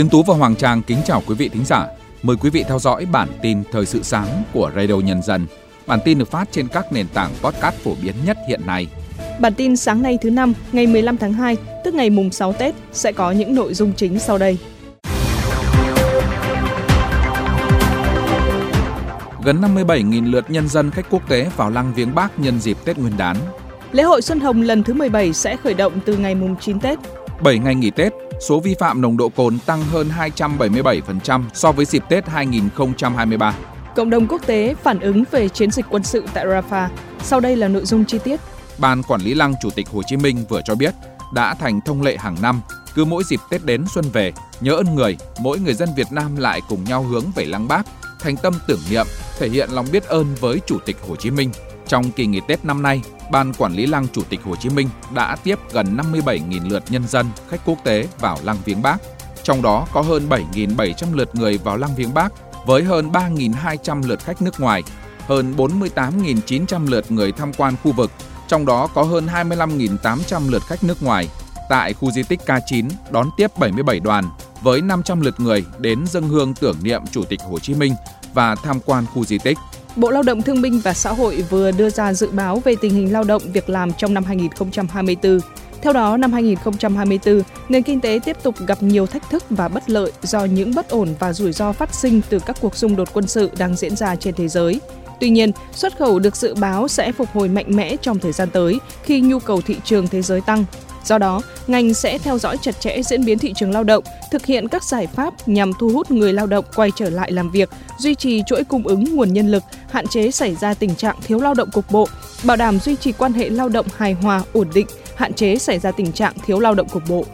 Tiến Tú và Hoàng Trang kính chào quý vị thính giả. Mời quý vị theo dõi bản tin thời sự sáng của Radio Nhân dân. Bản tin được phát trên các nền tảng podcast phổ biến nhất hiện nay. Bản tin sáng nay thứ năm, ngày 15 tháng 2, tức ngày mùng 6 Tết sẽ có những nội dung chính sau đây. Gần 57.000 lượt nhân dân khách quốc tế vào lăng viếng Bác nhân dịp Tết Nguyên đán. Lễ hội Xuân Hồng lần thứ 17 sẽ khởi động từ ngày mùng 9 Tết. 7 ngày nghỉ Tết, số vi phạm nồng độ cồn tăng hơn 277% so với dịp Tết 2023. Cộng đồng quốc tế phản ứng về chiến dịch quân sự tại Rafah. Sau đây là nội dung chi tiết. Ban Quản lý Lăng Chủ tịch Hồ Chí Minh vừa cho biết đã thành thông lệ hàng năm, cứ mỗi dịp Tết đến xuân về, nhớ ơn người, mỗi người dân Việt Nam lại cùng nhau hướng về Lăng Bác, thành tâm tưởng niệm, thể hiện lòng biết ơn với Chủ tịch Hồ Chí Minh. Trong kỳ nghỉ Tết năm nay, Ban Quản lý Lăng Chủ tịch Hồ Chí Minh đã tiếp gần 57.000 lượt nhân dân, khách quốc tế vào Lăng Viếng Bác. Trong đó có hơn 7.700 lượt người vào Lăng Viếng Bác, với hơn 3.200 lượt khách nước ngoài, hơn 48.900 lượt người tham quan khu vực, trong đó có hơn 25.800 lượt khách nước ngoài. Tại khu di tích K9 đón tiếp 77 đoàn với 500 lượt người đến dân hương tưởng niệm Chủ tịch Hồ Chí Minh và tham quan khu di tích. Bộ Lao động Thương binh và Xã hội vừa đưa ra dự báo về tình hình lao động việc làm trong năm 2024. Theo đó, năm 2024, nền kinh tế tiếp tục gặp nhiều thách thức và bất lợi do những bất ổn và rủi ro phát sinh từ các cuộc xung đột quân sự đang diễn ra trên thế giới. Tuy nhiên, xuất khẩu được dự báo sẽ phục hồi mạnh mẽ trong thời gian tới khi nhu cầu thị trường thế giới tăng. Do đó, ngành sẽ theo dõi chặt chẽ diễn biến thị trường lao động, thực hiện các giải pháp nhằm thu hút người lao động quay trở lại làm việc, duy trì chuỗi cung ứng nguồn nhân lực, hạn chế xảy ra tình trạng thiếu lao động cục bộ, bảo đảm duy trì quan hệ lao động hài hòa, ổn định, hạn chế xảy ra tình trạng thiếu lao động cục bộ.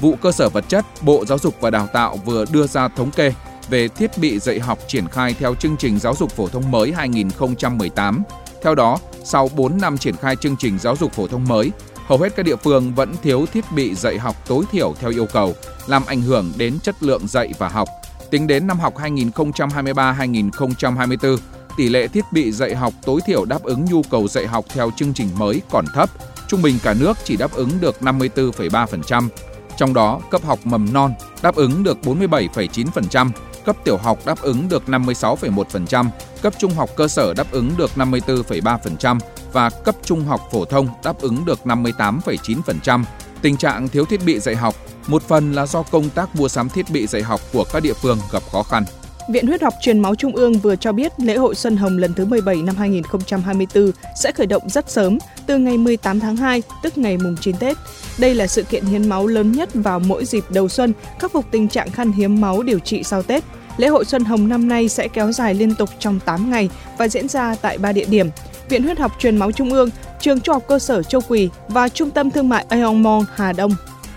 Vụ cơ sở vật chất, Bộ Giáo dục và Đào tạo vừa đưa ra thống kê về thiết bị dạy học triển khai theo chương trình giáo dục phổ thông mới 2018. Theo đó, sau 4 năm triển khai chương trình giáo dục phổ thông mới, hầu hết các địa phương vẫn thiếu thiết bị dạy học tối thiểu theo yêu cầu, làm ảnh hưởng đến chất lượng dạy và học. Tính đến năm học 2023-2024, tỷ lệ thiết bị dạy học tối thiểu đáp ứng nhu cầu dạy học theo chương trình mới còn thấp, trung bình cả nước chỉ đáp ứng được 54,3%. Trong đó, cấp học mầm non đáp ứng được 47,9%, cấp tiểu học đáp ứng được 56,1%, cấp trung học cơ sở đáp ứng được 54,3% và cấp trung học phổ thông đáp ứng được 58,9%. Tình trạng thiếu thiết bị dạy học một phần là do công tác mua sắm thiết bị dạy học của các địa phương gặp khó khăn. Viện Huyết học Truyền máu Trung ương vừa cho biết lễ hội Xuân Hồng lần thứ 17 năm 2024 sẽ khởi động rất sớm, từ ngày 18 tháng 2, tức ngày mùng 9 Tết. Đây là sự kiện hiến máu lớn nhất vào mỗi dịp đầu xuân, khắc phục tình trạng khan hiếm máu điều trị sau Tết. Lễ hội Xuân Hồng năm nay sẽ kéo dài liên tục trong 8 ngày và diễn ra tại 3 địa điểm. Viện Huyết học Truyền máu Trung ương, Trường Trung học cơ sở Châu Quỳ và Trung tâm Thương mại Aeon Mall Hà Đông.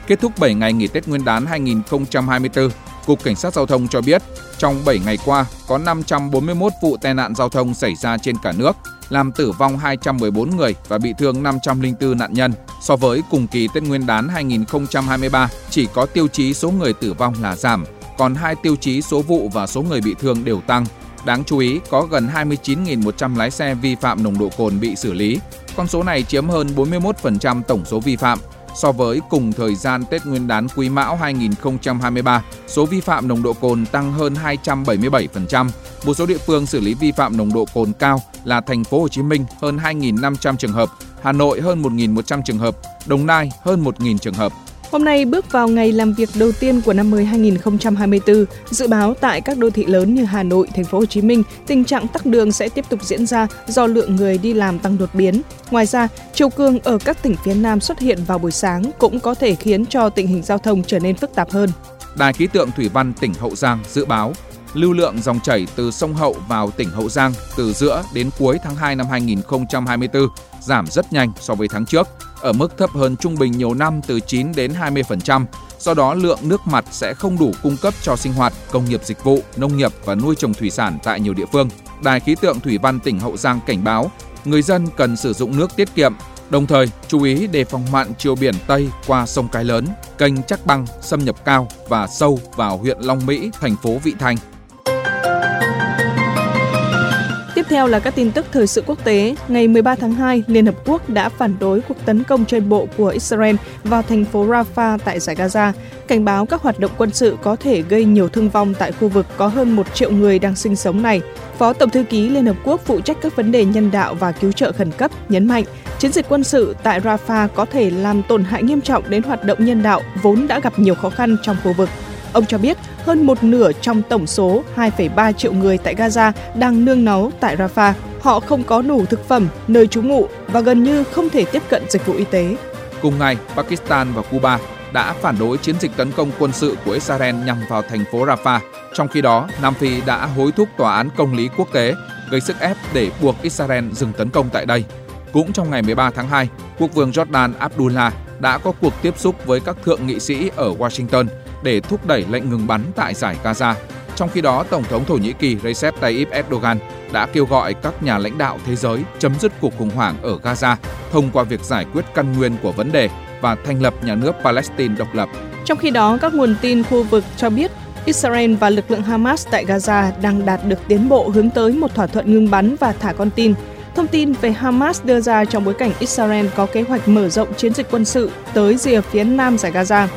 Kết thúc 7 ngày nghỉ Tết Nguyên đán 2024, Cục Cảnh sát Giao thông cho biết, trong 7 ngày qua có 541 vụ tai nạn giao thông xảy ra trên cả nước, làm tử vong 214 người và bị thương 504 nạn nhân. So với cùng kỳ Tết Nguyên đán 2023, chỉ có tiêu chí số người tử vong là giảm, còn hai tiêu chí số vụ và số người bị thương đều tăng. Đáng chú ý, có gần 29.100 lái xe vi phạm nồng độ cồn bị xử lý. Con số này chiếm hơn 41% tổng số vi phạm. So với cùng thời gian Tết Nguyên đán Quý Mão 2023, số vi phạm nồng độ cồn tăng hơn 277%. Một số địa phương xử lý vi phạm nồng độ cồn cao là thành phố Hồ Chí Minh hơn 2.500 trường hợp, Hà Nội hơn 1.100 trường hợp, Đồng Nai hơn 1.000 trường hợp. Hôm nay bước vào ngày làm việc đầu tiên của năm mới 2024, dự báo tại các đô thị lớn như Hà Nội, Thành phố Hồ Chí Minh, tình trạng tắc đường sẽ tiếp tục diễn ra do lượng người đi làm tăng đột biến. Ngoài ra, chiều cường ở các tỉnh phía Nam xuất hiện vào buổi sáng cũng có thể khiến cho tình hình giao thông trở nên phức tạp hơn. Đài khí tượng thủy văn tỉnh Hậu Giang dự báo lưu lượng dòng chảy từ sông Hậu vào tỉnh Hậu Giang từ giữa đến cuối tháng 2 năm 2024 giảm rất nhanh so với tháng trước, ở mức thấp hơn trung bình nhiều năm từ 9 đến 20%. Do đó, lượng nước mặt sẽ không đủ cung cấp cho sinh hoạt, công nghiệp dịch vụ, nông nghiệp và nuôi trồng thủy sản tại nhiều địa phương. Đài khí tượng thủy văn tỉnh Hậu Giang cảnh báo, người dân cần sử dụng nước tiết kiệm, đồng thời chú ý đề phòng mặn chiều biển Tây qua sông Cái Lớn, kênh Chắc Băng xâm nhập cao và sâu vào huyện Long Mỹ, thành phố Vị Thanh Tiếp theo là các tin tức thời sự quốc tế. Ngày 13 tháng 2, Liên Hợp Quốc đã phản đối cuộc tấn công trên bộ của Israel vào thành phố Rafah tại giải Gaza, cảnh báo các hoạt động quân sự có thể gây nhiều thương vong tại khu vực có hơn một triệu người đang sinh sống này. Phó Tổng thư ký Liên Hợp Quốc phụ trách các vấn đề nhân đạo và cứu trợ khẩn cấp nhấn mạnh chiến dịch quân sự tại Rafah có thể làm tổn hại nghiêm trọng đến hoạt động nhân đạo vốn đã gặp nhiều khó khăn trong khu vực. Ông cho biết hơn một nửa trong tổng số 2,3 triệu người tại Gaza đang nương náu tại Rafah. Họ không có đủ thực phẩm, nơi trú ngụ và gần như không thể tiếp cận dịch vụ y tế. Cùng ngày, Pakistan và Cuba đã phản đối chiến dịch tấn công quân sự của Israel nhằm vào thành phố Rafah. Trong khi đó, Nam Phi đã hối thúc tòa án công lý quốc tế gây sức ép để buộc Israel dừng tấn công tại đây. Cũng trong ngày 13 tháng 2, quốc vương Jordan Abdullah đã có cuộc tiếp xúc với các thượng nghị sĩ ở Washington để thúc đẩy lệnh ngừng bắn tại giải Gaza. Trong khi đó, Tổng thống Thổ Nhĩ Kỳ Recep Tayyip Erdogan đã kêu gọi các nhà lãnh đạo thế giới chấm dứt cuộc khủng hoảng ở Gaza thông qua việc giải quyết căn nguyên của vấn đề và thành lập nhà nước Palestine độc lập. Trong khi đó, các nguồn tin khu vực cho biết Israel và lực lượng Hamas tại Gaza đang đạt được tiến bộ hướng tới một thỏa thuận ngừng bắn và thả con tin. Thông tin về Hamas đưa ra trong bối cảnh Israel có kế hoạch mở rộng chiến dịch quân sự tới rìa phía nam giải Gaza.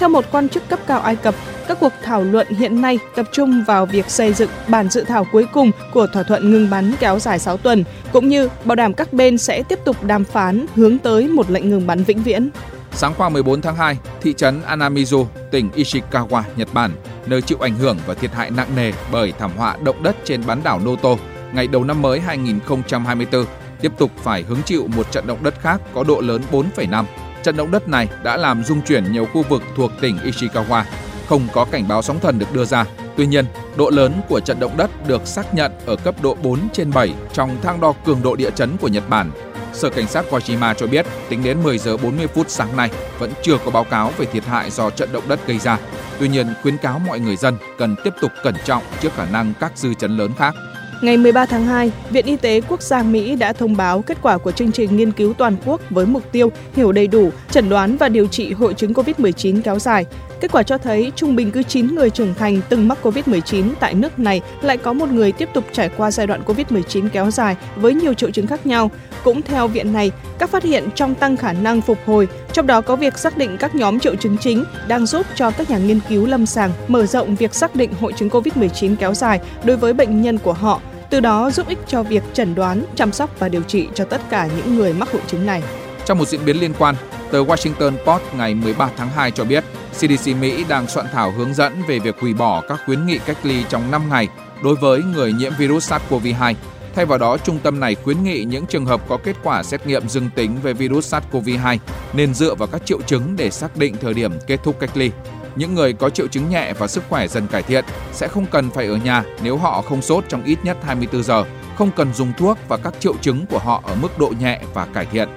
Theo một quan chức cấp cao Ai Cập, các cuộc thảo luận hiện nay tập trung vào việc xây dựng bản dự thảo cuối cùng của thỏa thuận ngừng bắn kéo dài 6 tuần, cũng như bảo đảm các bên sẽ tiếp tục đàm phán hướng tới một lệnh ngừng bắn vĩnh viễn. Sáng qua 14 tháng 2, thị trấn Anamizu, tỉnh Ishikawa, Nhật Bản, nơi chịu ảnh hưởng và thiệt hại nặng nề bởi thảm họa động đất trên bán đảo Noto ngày đầu năm mới 2024, tiếp tục phải hứng chịu một trận động đất khác có độ lớn 4,5 Trận động đất này đã làm rung chuyển nhiều khu vực thuộc tỉnh Ishikawa. Không có cảnh báo sóng thần được đưa ra. Tuy nhiên, độ lớn của trận động đất được xác nhận ở cấp độ 4 trên 7 trong thang đo cường độ địa chấn của Nhật Bản. Sở Cảnh sát Kojima cho biết, tính đến 10 giờ 40 phút sáng nay, vẫn chưa có báo cáo về thiệt hại do trận động đất gây ra. Tuy nhiên, khuyến cáo mọi người dân cần tiếp tục cẩn trọng trước khả năng các dư chấn lớn khác. Ngày 13 tháng 2, Viện Y tế Quốc gia Mỹ đã thông báo kết quả của chương trình nghiên cứu toàn quốc với mục tiêu hiểu đầy đủ, chẩn đoán và điều trị hội chứng COVID-19 kéo dài. Kết quả cho thấy trung bình cứ 9 người trưởng thành từng mắc COVID-19 tại nước này lại có một người tiếp tục trải qua giai đoạn COVID-19 kéo dài với nhiều triệu chứng khác nhau. Cũng theo viện này, các phát hiện trong tăng khả năng phục hồi, trong đó có việc xác định các nhóm triệu chứng chính đang giúp cho các nhà nghiên cứu lâm sàng mở rộng việc xác định hội chứng COVID-19 kéo dài đối với bệnh nhân của họ từ đó giúp ích cho việc chẩn đoán, chăm sóc và điều trị cho tất cả những người mắc hội chứng này. Trong một diễn biến liên quan, tờ Washington Post ngày 13 tháng 2 cho biết CDC Mỹ đang soạn thảo hướng dẫn về việc hủy bỏ các khuyến nghị cách ly trong 5 ngày đối với người nhiễm virus SARS-CoV-2. Thay vào đó, trung tâm này khuyến nghị những trường hợp có kết quả xét nghiệm dương tính về virus SARS-CoV-2 nên dựa vào các triệu chứng để xác định thời điểm kết thúc cách ly. Những người có triệu chứng nhẹ và sức khỏe dần cải thiện sẽ không cần phải ở nhà nếu họ không sốt trong ít nhất 24 giờ, không cần dùng thuốc và các triệu chứng của họ ở mức độ nhẹ và cải thiện.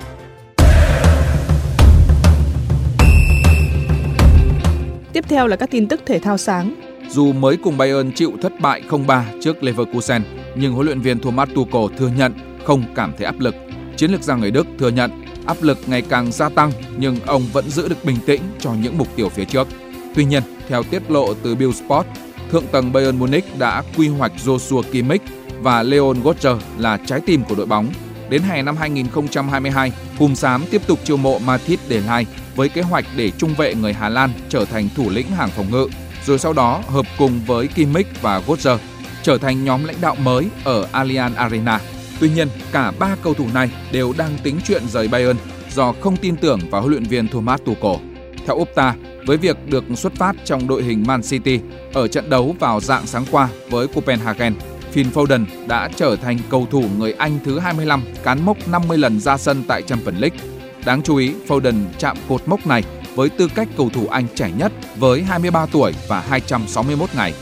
Tiếp theo là các tin tức thể thao sáng. Dù mới cùng Bayern chịu thất bại 0-3 trước Leverkusen, nhưng huấn luyện viên Thomas Tuchel thừa nhận không cảm thấy áp lực. Chiến lược gia người Đức thừa nhận áp lực ngày càng gia tăng nhưng ông vẫn giữ được bình tĩnh cho những mục tiêu phía trước. Tuy nhiên, theo tiết lộ từ Bill Sport, thượng tầng Bayern Munich đã quy hoạch Joshua Kimmich và Leon Götze là trái tim của đội bóng. Đến hè năm 2022, Hùm Xám tiếp tục chiêu mộ Mathis Delay với kế hoạch để trung vệ người Hà Lan trở thành thủ lĩnh hàng phòng ngự, rồi sau đó hợp cùng với Kimmich và Götze trở thành nhóm lãnh đạo mới ở Allianz Arena. Tuy nhiên, cả ba cầu thủ này đều đang tính chuyện rời Bayern do không tin tưởng vào huấn luyện viên Thomas Tuchel. Theo Opta, với việc được xuất phát trong đội hình Man City ở trận đấu vào dạng sáng qua với Copenhagen, Phil Foden đã trở thành cầu thủ người Anh thứ 25 cán mốc 50 lần ra sân tại Champions League. Đáng chú ý, Foden chạm cột mốc này với tư cách cầu thủ Anh trẻ nhất với 23 tuổi và 261 ngày.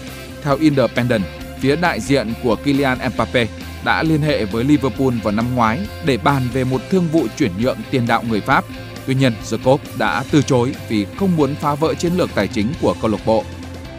Theo Independent, phía đại diện của Kylian Mbappe đã liên hệ với Liverpool vào năm ngoái để bàn về một thương vụ chuyển nhượng tiền đạo người Pháp. Tuy nhiên, Jacob đã từ chối vì không muốn phá vỡ chiến lược tài chính của câu lạc bộ.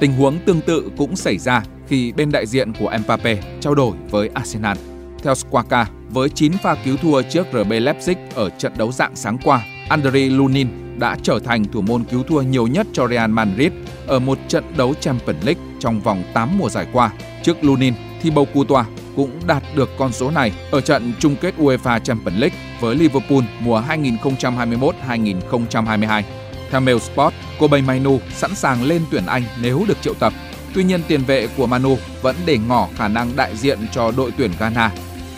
Tình huống tương tự cũng xảy ra khi bên đại diện của Mbappe trao đổi với Arsenal. Theo Squawka, với 9 pha cứu thua trước RB Leipzig ở trận đấu dạng sáng qua, Andriy Lunin đã trở thành thủ môn cứu thua nhiều nhất cho Real Madrid ở một trận đấu Champions League trong vòng 8 mùa giải qua. Trước Lunin, Thibaut Courtois cũng đạt được con số này ở trận chung kết UEFA Champions League với Liverpool mùa 2021-2022. Theo Mail Sport, Kobe Mainu sẵn sàng lên tuyển Anh nếu được triệu tập. Tuy nhiên tiền vệ của Manu vẫn để ngỏ khả năng đại diện cho đội tuyển Ghana.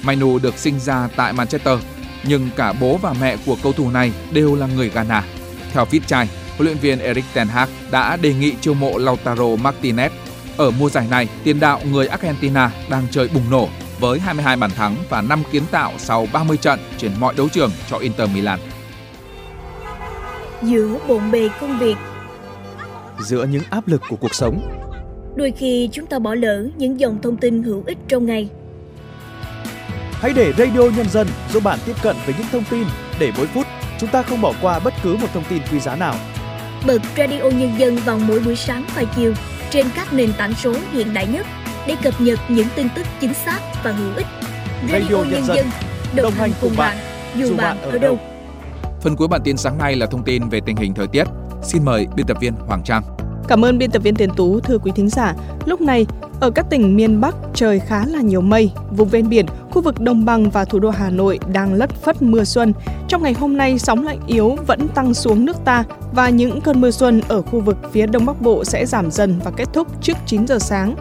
Mainu được sinh ra tại Manchester, nhưng cả bố và mẹ của cầu thủ này đều là người Ghana. Theo Fitchai, huấn luyện viên Eric Ten Hag đã đề nghị chiêu mộ Lautaro Martinez. Ở mùa giải này, tiền đạo người Argentina đang chơi bùng nổ với 22 bàn thắng và 5 kiến tạo sau 30 trận trên mọi đấu trường cho Inter Milan. Giữa bộn bề công việc, giữa những áp lực của cuộc sống, đôi khi chúng ta bỏ lỡ những dòng thông tin hữu ích trong ngày. Hãy để Radio Nhân dân giúp bạn tiếp cận với những thông tin để mỗi phút chúng ta không bỏ qua bất cứ một thông tin quý giá nào. Bật Radio Nhân dân vào mỗi buổi sáng và chiều trên các nền tảng số hiện đại nhất để cập nhật những tin tức chính xác và hữu ích. Radio, Radio Nhân dân đồng hành cùng bạn, dù bạn ở đâu. Phần cuối bản tin sáng nay là thông tin về tình hình thời tiết. Xin mời biên tập viên Hoàng Trang. Cảm ơn biên tập viên Tiền Tú, thưa quý thính giả. Lúc này, ở các tỉnh miền Bắc trời khá là nhiều mây, vùng ven biển, khu vực đồng bằng và thủ đô Hà Nội đang lất phất mưa xuân. Trong ngày hôm nay, sóng lạnh yếu vẫn tăng xuống nước ta và những cơn mưa xuân ở khu vực phía Đông Bắc Bộ sẽ giảm dần và kết thúc trước 9 giờ sáng.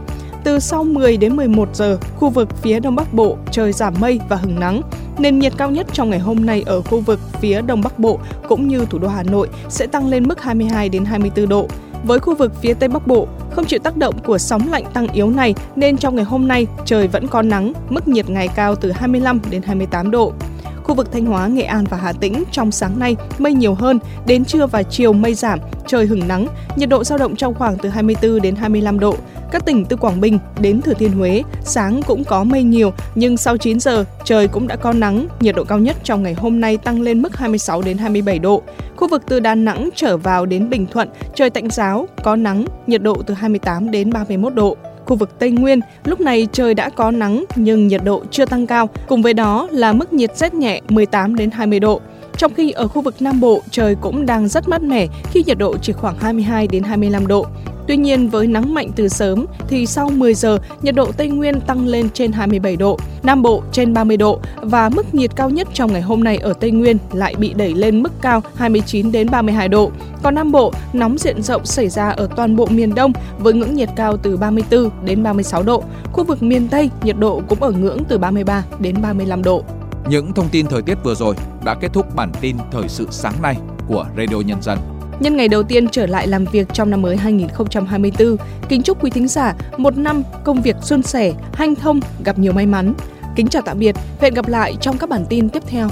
Từ sau 10 đến 11 giờ, khu vực phía Đông Bắc Bộ trời giảm mây và hứng nắng. Nền nhiệt cao nhất trong ngày hôm nay ở khu vực phía Đông Bắc Bộ cũng như thủ đô Hà Nội sẽ tăng lên mức 22 đến 24 độ. Với khu vực phía Tây Bắc Bộ, không chịu tác động của sóng lạnh tăng yếu này nên trong ngày hôm nay trời vẫn có nắng, mức nhiệt ngày cao từ 25 đến 28 độ. Khu vực Thanh Hóa, Nghệ An và Hà Tĩnh trong sáng nay mây nhiều hơn, đến trưa và chiều mây giảm, trời hửng nắng, nhiệt độ dao động trong khoảng từ 24 đến 25 độ. Các tỉnh từ Quảng Bình đến Thừa Thiên Huế, sáng cũng có mây nhiều, nhưng sau 9 giờ, trời cũng đã có nắng, nhiệt độ cao nhất trong ngày hôm nay tăng lên mức 26 đến 27 độ. Khu vực từ Đà Nẵng trở vào đến Bình Thuận, trời tạnh giáo, có nắng, nhiệt độ từ 28 đến 31 độ. Khu vực Tây Nguyên, lúc này trời đã có nắng nhưng nhiệt độ chưa tăng cao, cùng với đó là mức nhiệt rét nhẹ 18 đến 20 độ. Trong khi ở khu vực Nam Bộ, trời cũng đang rất mát mẻ khi nhiệt độ chỉ khoảng 22 đến 25 độ. Tuy nhiên với nắng mạnh từ sớm thì sau 10 giờ, nhiệt độ Tây Nguyên tăng lên trên 27 độ, Nam Bộ trên 30 độ và mức nhiệt cao nhất trong ngày hôm nay ở Tây Nguyên lại bị đẩy lên mức cao 29 đến 32 độ. Còn Nam Bộ, nóng diện rộng xảy ra ở toàn bộ miền Đông với ngưỡng nhiệt cao từ 34 đến 36 độ. Khu vực miền Tây, nhiệt độ cũng ở ngưỡng từ 33 đến 35 độ. Những thông tin thời tiết vừa rồi đã kết thúc bản tin thời sự sáng nay của Radio Nhân dân. Nhân ngày đầu tiên trở lại làm việc trong năm mới 2024, kính chúc quý thính giả một năm công việc suôn sẻ, hanh thông, gặp nhiều may mắn. Kính chào tạm biệt, hẹn gặp lại trong các bản tin tiếp theo.